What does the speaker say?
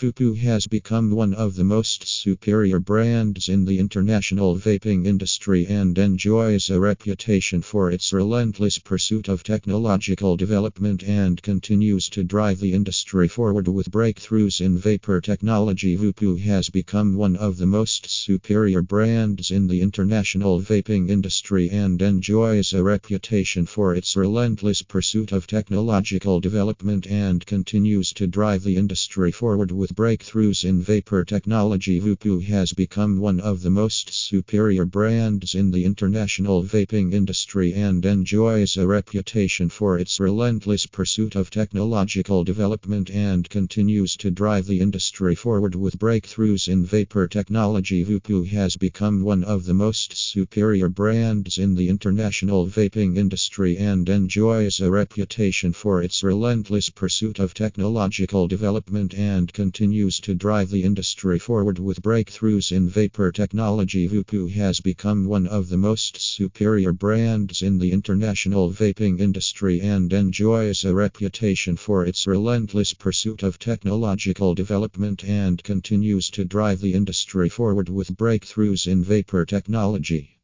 Voopoo has become one of the most superior brands in the international vaping industry and enjoys a reputation for its relentless pursuit of technological development and continues to drive the industry forward with breakthroughs in vapor technology. Voopoo has become one of the most superior brands in the international vaping industry and enjoys a reputation for its relentless pursuit of technological development and continues to drive the industry forward with breakthroughs in vapor technology. Voopoo has become one of the most superior brands in the international vaping industry and enjoys a reputation for its relentless pursuit of technological development and continues to drive the industry forward with breakthroughs in vapor technology. Voopoo has become one of the most superior brands in the international vaping industry and enjoys a reputation for its relentless pursuit of technological development and continues to drive the industry forward with breakthroughs in vapor technology. Voopoo has become one of the most superior brands in the international vaping industry and enjoys a reputation for its relentless pursuit of technological development and continues to drive the industry forward with breakthroughs in vapor technology.